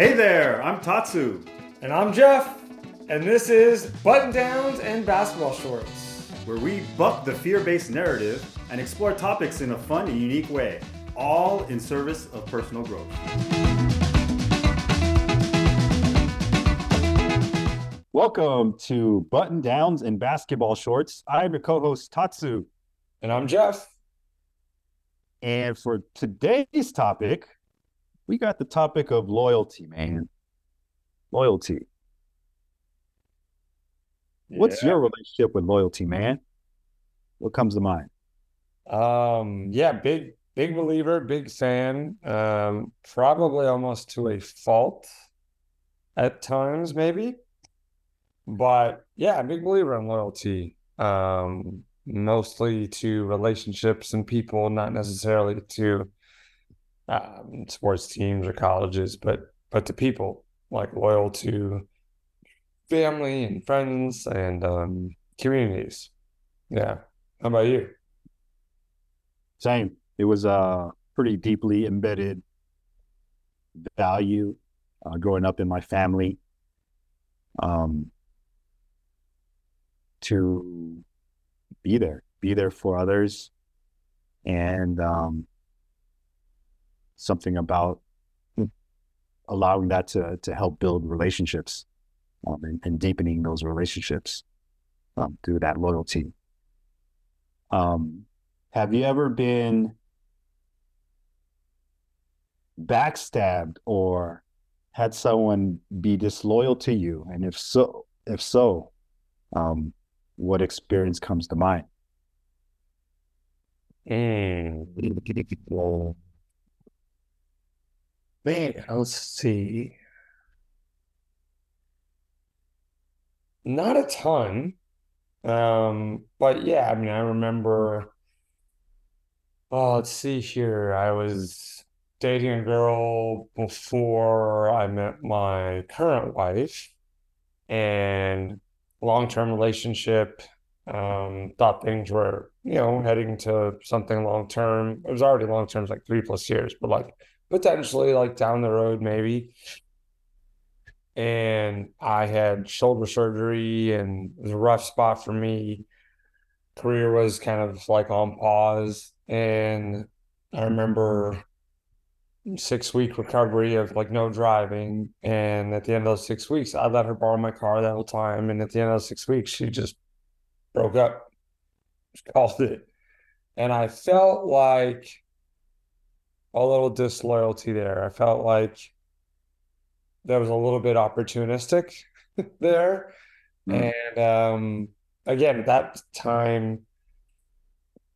Hey there, I'm Tatsu, And I'm Jeff, and this is Button Downs and Basketball Shorts. where we buck the fear based narrative and explore topics in a fun and unique way, all in service of personal growth. Welcome to Button Downs and Basketball Shorts. I'm your co-host Tatsu, And I'm Jeff. and for today's topic, we got the topic of loyalty, man. Loyalty. What's your relationship with loyalty, man? What comes to mind? Um, yeah, big, big believer, big fan. Um, probably almost to a fault at times, maybe. But yeah, big believer in loyalty. Um, mostly to relationships and people, not necessarily to um, sports teams or colleges, but but to people, like loyal to family and friends and um, communities. Yeah. How about you? Same. It was a pretty deeply embedded value uh, growing up in my family. Um, to be there, be there for others, and um, something about allowing that to to help build relationships um, and, and deepening those relationships um, through that loyalty. Um, have you ever been backstabbed or had someone be disloyal to you? And if so, if so, um, what experience comes to mind? Mm. Man, let's see. Not a ton. Um, but yeah, I mean, I remember, oh, let's see here. I was dating a girl before I met my current wife, and long-term relationship. Um, thought things were, you know, heading to something long-term. It was already long-term, like three plus years, but like potentially like down the road, maybe. And I had shoulder surgery and it was a rough spot for me. Career was kind of like on pause. And I remember six week recovery of like no driving. And at the end of those six weeks, I let her borrow my car that whole time. And at the end of six weeks, she just broke up, just called it. And I felt like a little disloyalty there. I felt like that was a little bit opportunistic there. Mm. And um, again, at that time,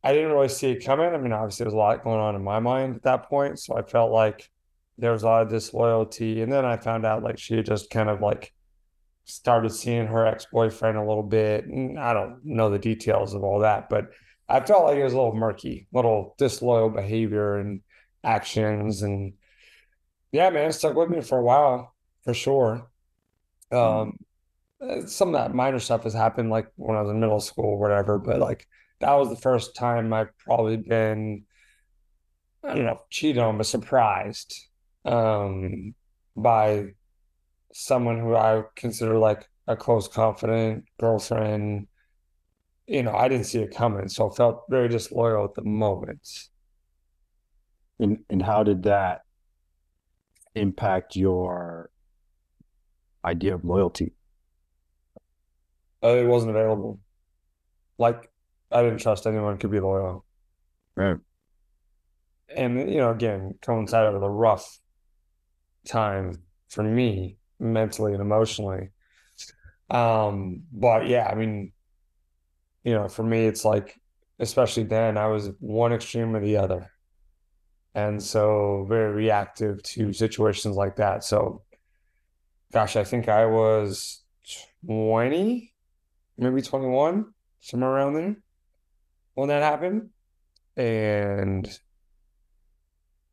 I didn't really see it coming. I mean, obviously, there was a lot going on in my mind at that point. So I felt like there was a lot of disloyalty. And then I found out like she had just kind of like started seeing her ex boyfriend a little bit. And I don't know the details of all that, but I felt like it was a little murky, little disloyal behavior and actions. And yeah, man, it stuck with me for a while for sure. Um, uh, some of that minor stuff has happened like when I was in middle school or whatever, but like that was the first time I've probably been, I don't know, cheated on, but surprised um, by someone who I consider like a close, confident girlfriend. You know, I didn't see it coming, so I felt very disloyal at the moment. And and how did that impact your idea of loyalty? Uh, It wasn't available. Like I didn't trust anyone could be loyal. Right. and you know again coincided with a rough time for me mentally and emotionally um but yeah i mean you know for me it's like especially then i was one extreme or the other and so very reactive to situations like that so gosh i think i was 20 maybe 21 somewhere around there when that happened and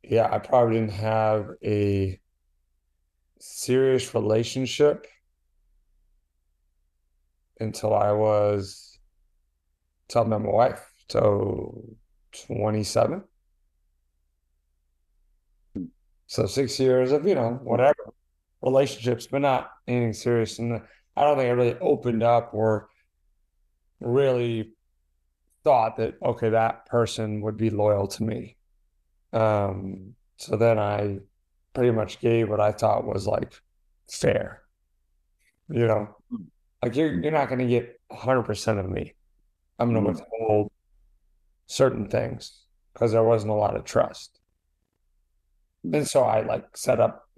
yeah, I probably didn't have a serious relationship until I was met my wife. So 27. So six years of, you know, whatever. relationships, but not anything serious. And I don't think I really opened up or really thought that okay, that person would be loyal to me. Um, so then I pretty much gave what I thought was like fair. You know, like you're you're not going to get 100% of me. I'm going to Mhm. withhold certain things because there wasn't a lot of trust. And so I like set up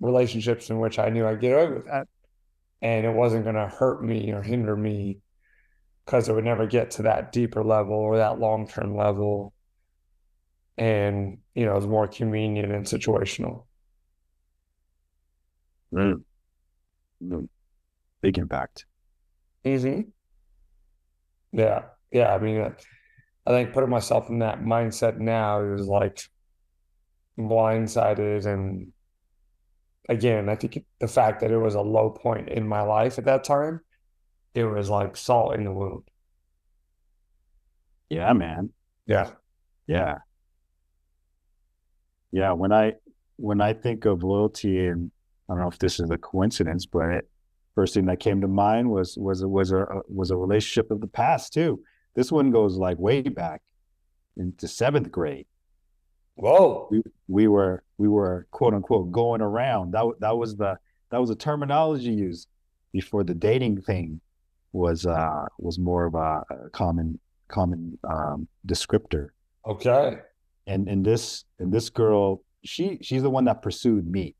relationships in which I knew I'd get away with that. And it wasn't going to hurt me or hinder me because it would never get to that deeper level or that long term level. And, you know, it was more convenient and situational. Mm. Mm. Big impact. Easy. Yeah. Yeah. I mean, I think putting myself in that mindset now is like blindsided. And again, I think the fact that it was a low point in my life at that time, it was like salt in the wound. Yeah, man. Yeah. Yeah. Yeah, when I when I think of loyalty and I don't know if this is a coincidence, but it, first thing that came to mind was was was a was a relationship of the past too. This one goes like way back into seventh grade. Whoa. We we were we were quote unquote going around. That that was the that was the terminology used before the dating thing was uh was more of a, a common common um descriptor Okay. and and this and this girl she she's the one that pursued me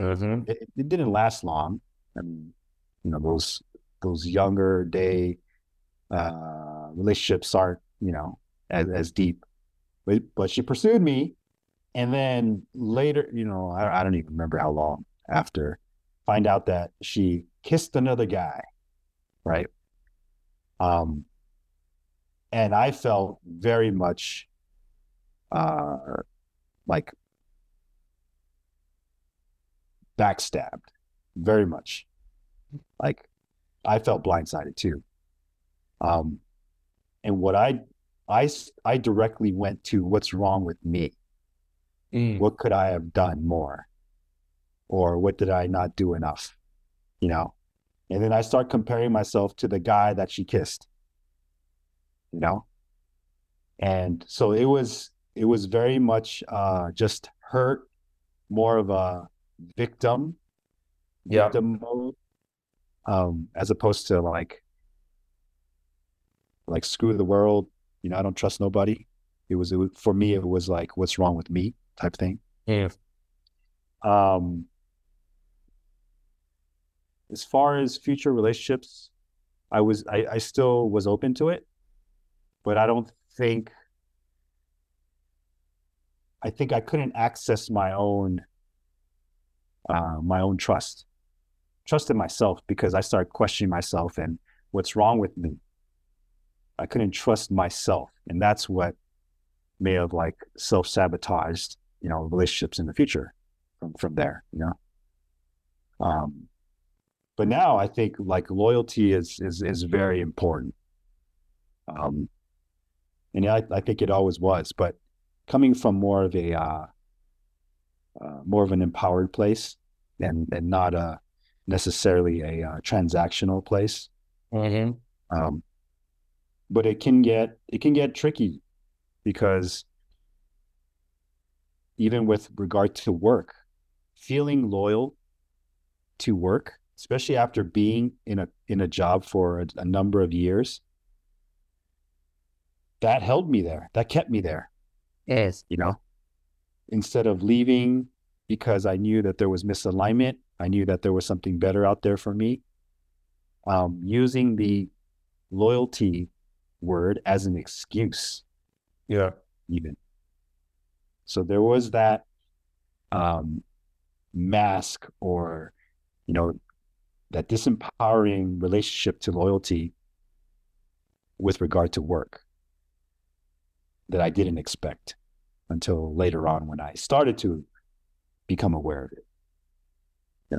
Mm-hmm. it, it didn't last long i mean you know those those younger day uh relationships aren't you know as, as deep but but she pursued me. And then later you know I, I don't even remember how long after find out that she kissed another guy right? Um and i felt very much uh like backstabbed very much. Like i felt blindsided too. Um and what i i i directly went to what's wrong with me. Mm. what could i have done more? Or what did i not do enough? You know? And then i start comparing myself to the guy that she kissed. You know? And so it was it was very much uh just hurt more of a victim Yeah. victim mode um as opposed to like like screw the world you know i don't trust nobody. It was, it was for me it was like what's wrong with me? type thing. Yeah. um as far as future relationships i was i, I still was open to it but i don't think i think i couldn't access my own uh my own trust. Trust in myself because i started questioning myself and what's wrong with me i couldn't trust myself. And that's what may have like self-sabotaged you know relationships in the future from from there you know? Um but now i think like loyalty is is is very important. Um and i i think it always was but coming from more of a uh, uh more of an empowered place and and not a necessarily a uh, transactional place. Mm-hmm. um but it can get it can get tricky because even with regard to work feeling loyal to work especially after being in a in a job for a, a number of years that held me there. That kept me there. Yes. you know? Instead of leaving because i knew that there was misalignment i knew that there was something better out there for me um, using the loyalty word as an excuse Yeah. even so there was that um, mask or you know that disempowering relationship to loyalty with regard to work that i didn't expect until later on when i started to become aware of it Yeah,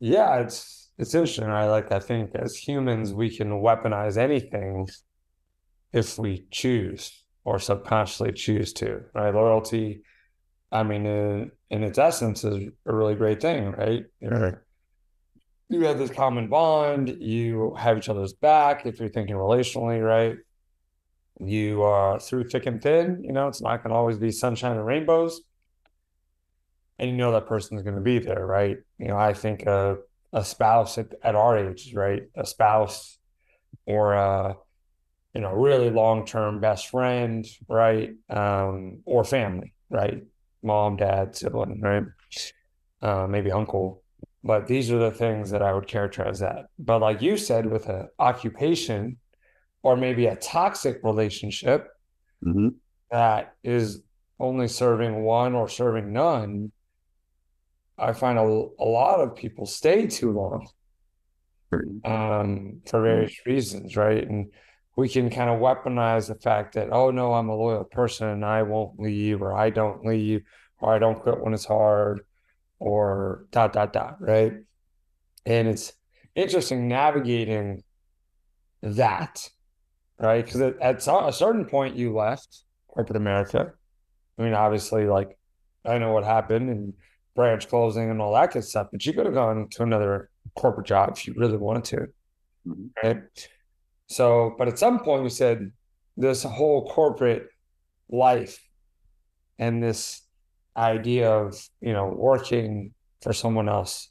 Yeah. it's it's interesting. I like I think as humans we can weaponize anything if we choose or subconsciously choose to, right? Loyalty I mean, in, in its essence, is a really great thing, right? You have this common bond. You have each other's back if you're thinking relationally, right? You are through thick and thin. You know, it's not going to always be sunshine and rainbows, and you know that person's going to be there, right? You know, I think a a spouse at, at our age, right? A spouse or a you know really long term best friend, right? Um, or family, right? Mom, dad, sibling, right? Uh, maybe uncle. But these are the things that I would characterize that. But like you said, with an occupation or maybe a toxic relationship Mm-hmm. that is only serving one or serving none, I find a, a lot of people stay too long um, for various reasons, right? And we can kind of weaponize the fact that, oh no, I'm a loyal person and I won't leave, or I don't leave, or I don't quit when it's hard, or dot dot dot, right? And it's interesting navigating that, right? Because at, a certain point, you left corporate America. I mean, obviously, like I know what happened and branch closing and all that good stuff, but you could have gone to another corporate job if you really wanted to, Mhm. right? So, but at some point, we said this whole corporate life and this idea of you know working for someone else,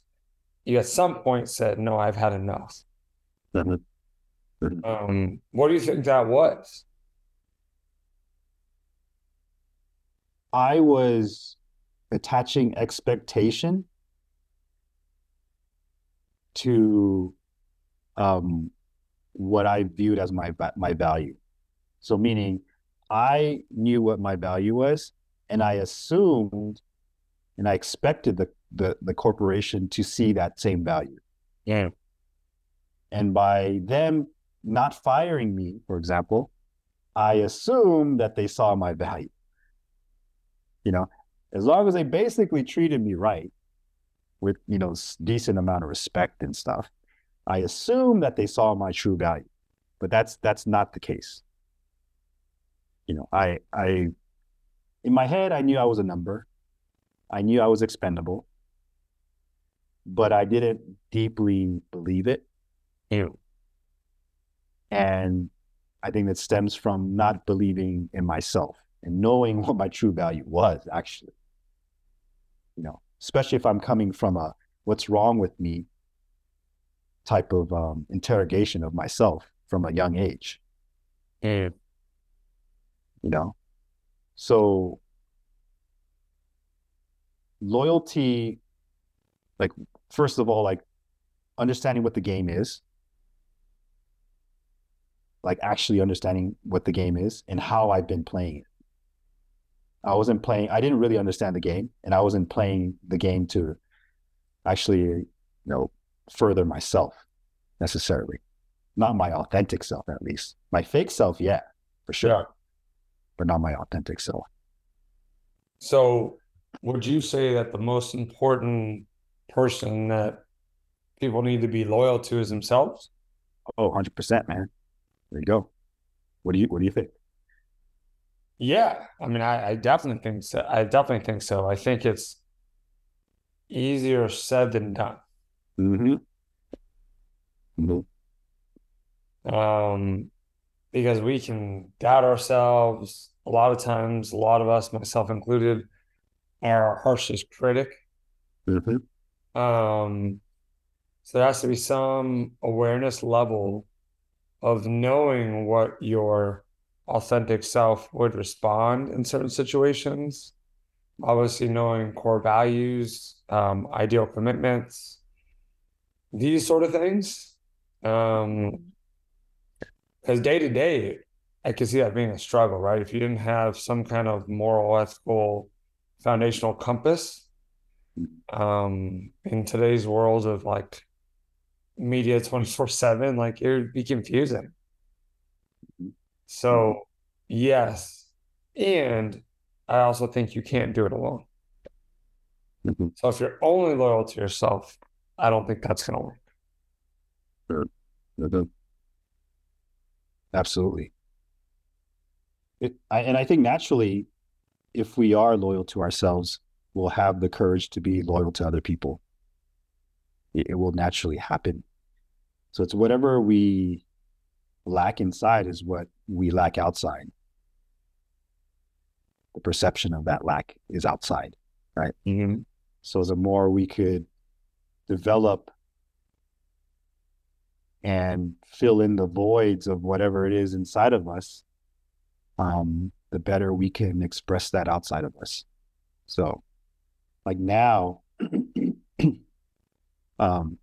you at some point said, "No, I've had enough." Mhm. Um, what do you think that was? I was attaching expectation to um, what I viewed as my my value. So meaning, I knew what my value was, and I assumed, and I expected the the, the corporation to see that same value. Yeah. And by them not firing me, for example, I assume that they saw my value. You know, as long as they basically treated me right with, you know, decent amount of respect and stuff, I assume that they saw my true value. But that's that's not the case. You know, I I in my head I knew I was a number. I knew I was expendable. But I didn't deeply believe it. Ew. And I think that stems from not believing in myself and knowing what my true value was actually. You know, especially if I'm coming from a what's wrong with me type of um, interrogation of myself from a young age, Ew. you know? So loyalty, like, first of all, like understanding what the game is, like actually understanding what the game is and how I've been playing it. I wasn't playing, I didn't really understand the game, and I wasn't playing the game to actually, you know, further myself necessarily. Not my authentic self, at least. My fake self, yeah, for sure, Yeah. but not my authentic self. So, would you say that the most important person that people need to be loyal to is themselves? Oh, 100%, man. There you go. What do you, what do you think? Yeah, I mean, I, I definitely think so. I definitely think so. I think it's easier said than done. Mm-hmm. Mm-hmm. Um, because we can doubt ourselves a lot of times, a lot of us, myself included, are our harshest critic. Mm-hmm. Um, so there has to be some awareness level of knowing what your authentic self would respond in certain situations. Obviously, knowing core values, um, ideal commitments, these sort of things. Um, because day to day, I can see that being a struggle, right? If you didn't have some kind of moral, ethical, foundational compass, um, in today's world of like media 24 7, like it would be confusing. So, yes. And I also think you can't do it alone. Mm-hmm. So, if you're only loyal to yourself, I don't think that's going to work. Mm-hmm. Absolutely. It, I, and I think naturally, if we are loyal to ourselves, we'll have the courage to be loyal to other people. It, it will naturally happen. So it's whatever we lack inside is what we lack outside. The perception of that lack is outside, right? Mhm. So the more we could develop and fill in the voids of whatever it is inside of us, um, the better we can express that outside of us. So, like now, um,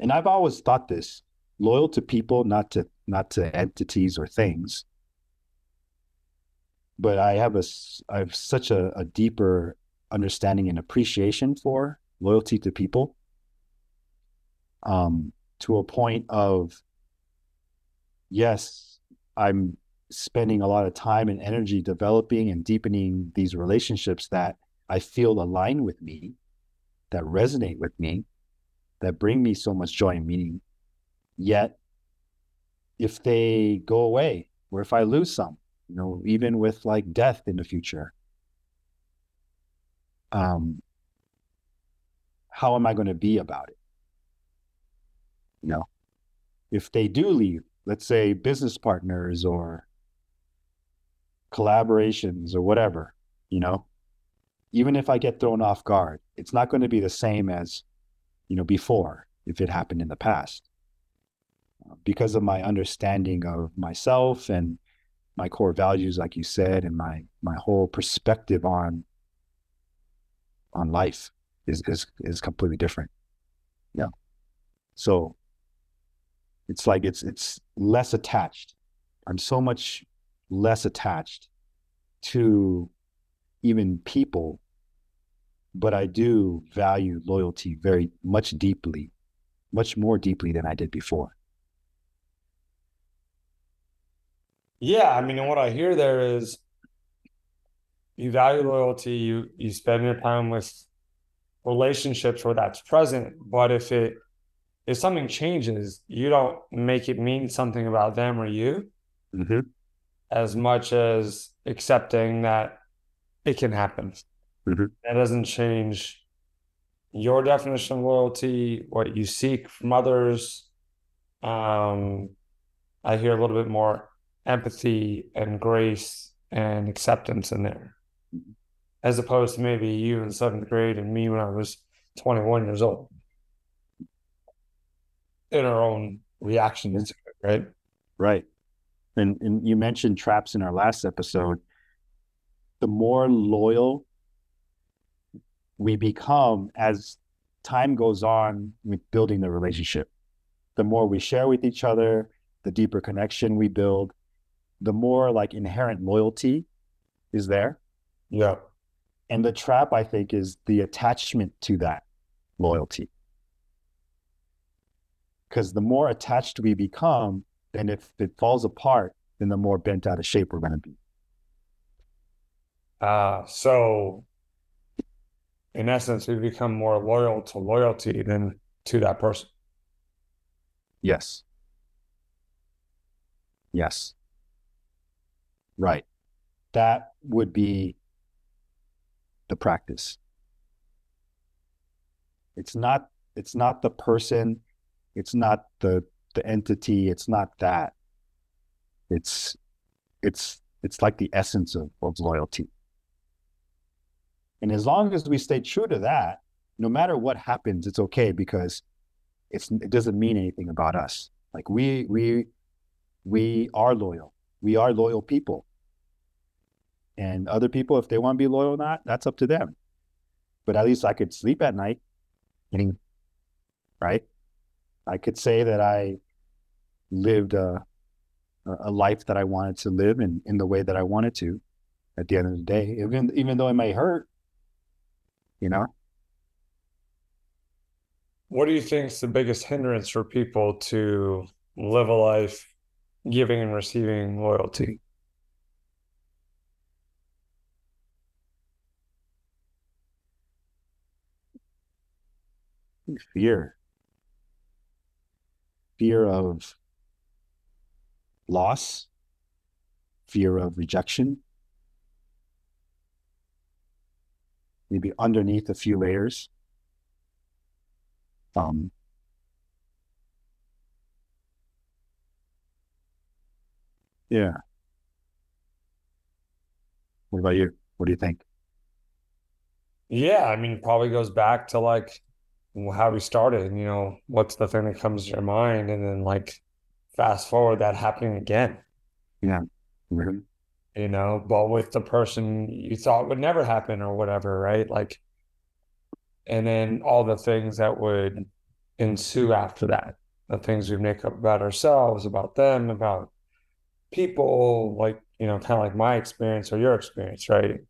and I've always thought this: loyal to people, not to not to entities or things. But I have a I have such a, a deeper understanding and appreciation for loyalty to people. Um, to a point of yes, I'm spending a lot of time and energy developing and deepening these relationships that I feel align with me, that resonate with me, that bring me so much joy and meaning. Yet, if they go away, or if I lose some, you know, even with like death in the future, um, how am I going to be about it? You know, if they do leave, let's say business partners or collaborations or whatever, you know, even if I get thrown off guard, it's not going to be the same as, you know, before if it happened in the past. Because of my understanding of myself and my core values, like you said, and my my whole perspective on on life is is is completely different. Yeah. So it's like it's it's less attached. I'm so much less attached to even people, but I do value loyalty very much deeply, much more deeply than I did before. Yeah, I mean, and what I hear there is you value loyalty, you you spend your time with relationships where that's present, but if it if something changes, you don't make it mean something about them or you Mm-hmm. as much as accepting that it can happen. Mhm. That doesn't change your definition of loyalty, what you seek from others. Um, I hear a little bit more empathy and grace and acceptance in there, as opposed to maybe you in seventh grade and me when I was 21 years old. In our own reactions right? Right. And and you mentioned traps in our last episode. The more loyal we become as time goes on with building the relationship, the more we share with each other, the deeper connection we build, the more like inherent loyalty is there. Yeah. And the trap, I think, is the attachment to that loyalty. Because the more attached we become, then if it falls apart, then the more bent out of shape we're going to be. Uh, so in essence, we become more loyal to loyalty than to that person. Yes. Yes. Right. That would be the practice. It's not it's not the person, it's not the the entity, it's not that. It's it's it's like the essence of, of loyalty. And as long as we stay true to that, no matter what happens, it's okay because it's it doesn't mean anything about us. Like we we we are loyal. We are loyal people. And other people, if they want to be loyal or not, that's up to them. But at least I could sleep at night. Right? I could say that I lived a a life that I wanted to live in in the way that I wanted to at the end of the day. Even even though it may hurt, you know? What do you think is the biggest hindrance for people to live a life giving and receiving loyalty? Fear fear of loss fear of rejection maybe underneath a few layers. Um, yeah. What about you? What do you think? Yeah, I mean, probably goes back to like how we started, you know, what's the thing that comes to your mind? And then like fast forward that happening again. Yeah. Mhm. you know, but with the person you thought would never happen or whatever, right? Like, and then all the things that would ensue after that, the things we make up about ourselves, about them, about people, like, you know, kind of like my experience or your experience, right?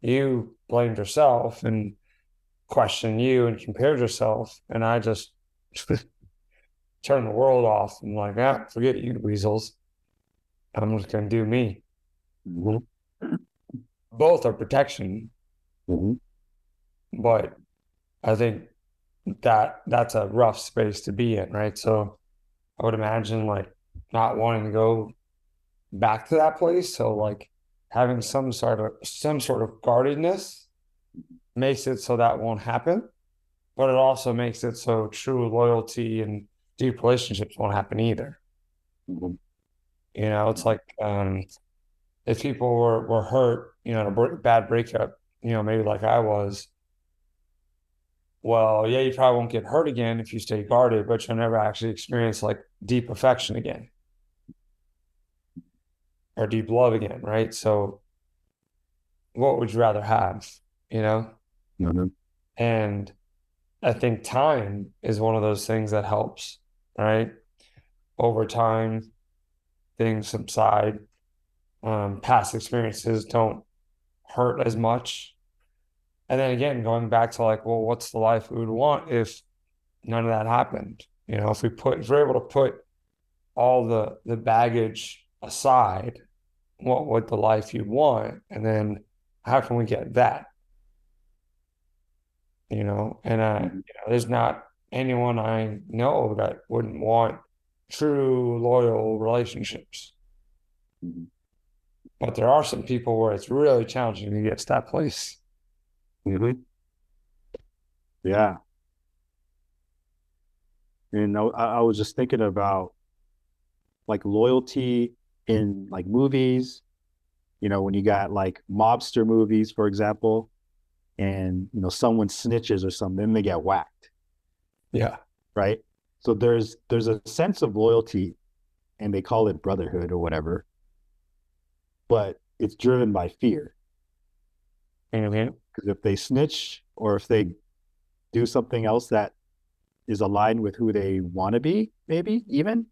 You blamed yourself and questioned you and compared yourself, and I just turned the world off and like, ah, forget you weasels. I'm just gonna do me Mhm. both are protection, Mhm. but I think that that's a rough space to be in, right? So I would imagine like not wanting to go back to that place. So like having some sort of some sort of guardedness makes it so that won't happen, but it also makes it so true loyalty and deep relationships won't happen either. Mhm. You know, it's like um, if people were, were hurt, you know, in a br- bad breakup, you know, maybe like I was. Well, yeah, you probably won't get hurt again if you stay guarded, but you'll never actually experience like deep affection again or deep love again, right? So, what would you rather have, you know? Mhm. And I think time is one of those things that helps, right? Over time, things subside. Um, past experiences don't hurt as much. And then again, going back to like, well, what's the life we would want if none of that happened? You know, if we put, if we're able to put all the the baggage aside, what would the life you'd want? And then how can we get that? You know, and uh, Mhm. you know, there's not anyone I know that wouldn't want true, loyal relationships. Mhm. But there are some people where it's really challenging to get to that place. Mhm. Yeah. You know, I, I was just thinking about like loyalty in like movies, you know, when you got like mobster movies, for example, and you know, someone snitches or something, then they get whacked, Yeah. right? So there's there's a sense of loyalty and they call it brotherhood or whatever, but it's driven by fear. What Because if they snitch or if they do something else that is aligned with who they want to be, maybe even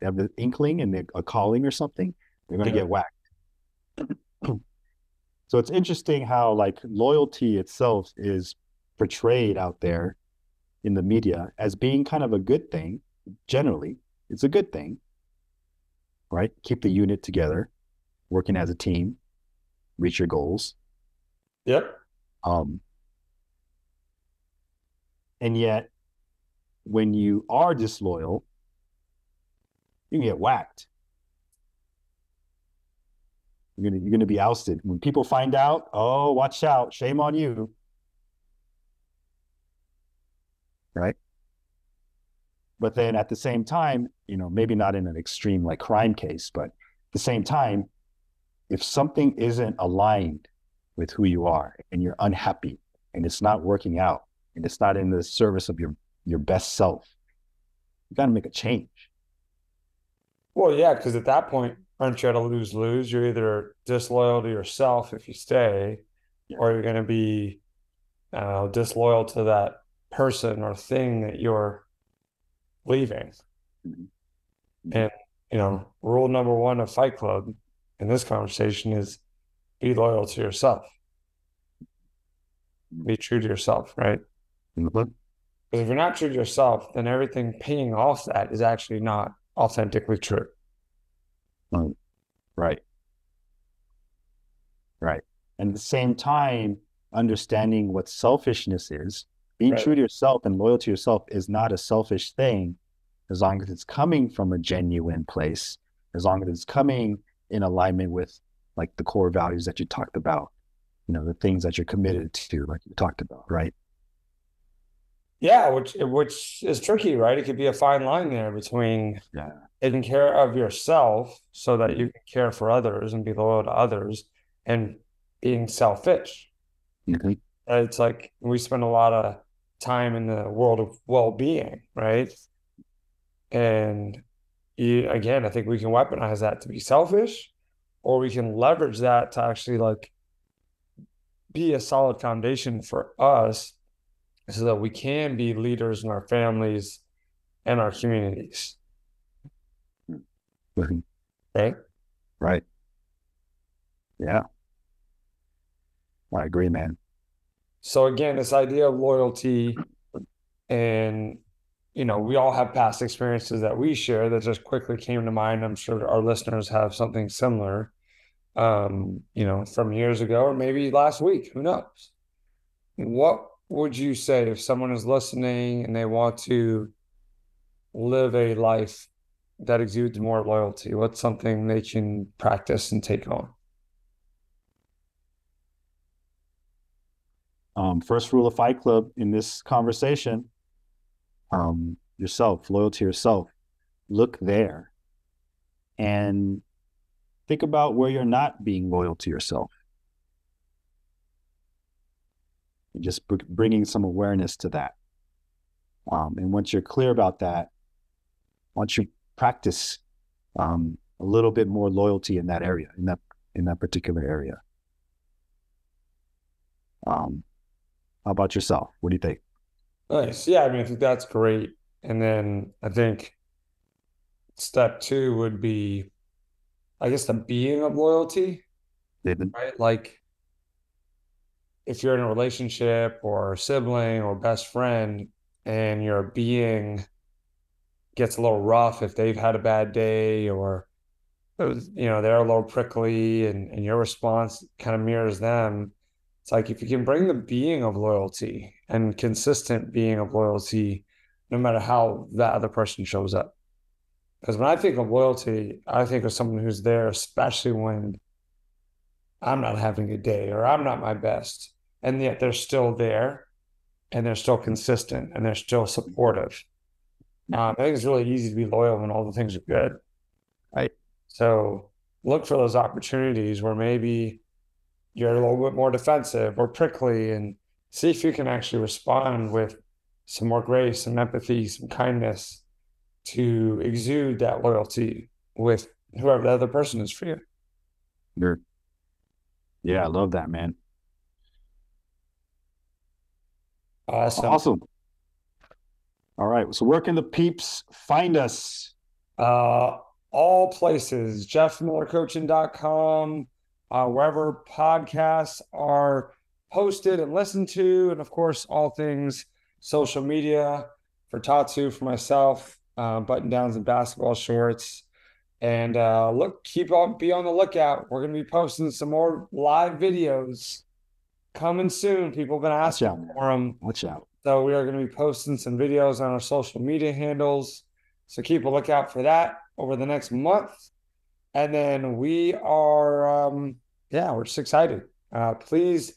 they have the inkling and a calling or something, they're going to Yeah. get whacked. so it's interesting how like loyalty itself is portrayed out there in the media as being kind of a good thing. Generally, it's a good thing, right? Keep the unit together, working as a team, reach your goals. Yep. Um, and yet, when you are disloyal, you can get whacked. You're gonna you're gonna be ousted. When people find out, oh, watch out, shame on you. Right? But then at the same time, you know, maybe not in an extreme like crime case, but at the same time, if something isn't aligned with who you are and you're unhappy and it's not working out and it's not in the service of your your best self you got to make a change Well, yeah, because at that point, aren't you at a lose lose? You're either disloyal to yourself if you stay, Yeah. or you're going to be, I disloyal to that person or thing that you're leaving. Mhm. And, you know, rule number one of Fight Club in this conversation is be loyal to yourself. Mm-hmm. Be true to yourself, right? Mm-hmm. Because if you're not true to yourself, then everything paying off that is actually not authentically true. Right right and at the same time understanding what selfishness is being Right. true to yourself and loyal to yourself is not a selfish thing as long as it's coming from a genuine place as long as it's coming in alignment with like the core values that you talked about you know, the things that you're committed to, like you talked about, right? Yeah, which which is tricky, right? It could be a fine line there between Yeah. Taking care of yourself so that you can care for others and be loyal to others and being selfish. Mhm. It's like we spend a lot of time in the world of well-being, right? And you, again, I think we can weaponize that to be selfish, or we can leverage that to actually like be a solid foundation for us so that we can be leaders in our families and our communities. Right? Right. Yeah. I agree, man. So again, this idea of loyalty and you know, we all have past experiences that we share that just quickly came to mind. I'm sure our listeners have something similar. Um, you know, from years ago or maybe last week, who knows? What would you say if someone is listening and they want to live a life that exudes more loyalty? What's something they can practice and take on? Um, first rule of Fight Club in this conversation, um, yourself, loyal to yourself. Look there and think about where you're not being loyal to yourself. And just br- bringing some awareness to that. Um, and once you're clear about that, once you practice um, a little bit more loyalty in that area, in that in that particular area. Um, how about yourself? What do you think? Nice. Yeah, I mean, I think that's great. And then I think step two would be, I guess, the being of loyalty, David? right? Like if you're in a relationship or a sibling or best friend and you're being gets a little rough if they've had a bad day or you know they're a little prickly and, and your response kind of mirrors them. It's like if you can bring the being of loyalty and consistent being of loyalty no matter how that other person shows up. Because when i think of loyalty i think of someone who's there especially when i'm not having a day or i'm not my best and yet they're still there and they're still consistent and they're still supportive um, i think it's really easy to be loyal when all the things are good Right. so look for those opportunities where maybe you're a little bit more defensive or prickly and see if you can actually respond with some more grace, some empathy, some kindness to exude that loyalty with whoever the other person is for you. You're, yeah, I love that, man. Awesome. Awesome. All right. So where can the peeps find us? Uh, all places, jeffmillercoaching.com, uh, wherever podcasts are posted and listened to, and of course, all things social media for Tatsu, for myself, uh, button downs and basketball shorts. And uh, look, keep on, be on the lookout. We're going to be posting some more live videos coming soon. People have been asking for them. Watch out. So we are going to be posting some videos on our social media handles. So keep a lookout for that over the next month. And then we are, um, yeah, we're just excited. Uh, please,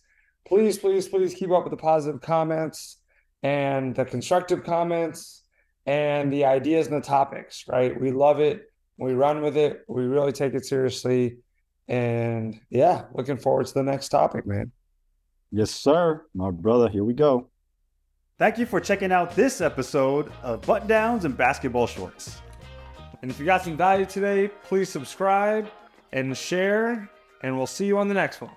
please, please, please keep up with the positive comments and the constructive comments and the ideas and the topics, right? We love it. We run with it. We really take it seriously. And yeah, looking forward to the next topic, man. Yes, sir. My brother, here we go. Thank you for checking out this episode of Button Downs and Basketball Shorts. And if you got some value today, please subscribe and share, and we'll see you on the next one.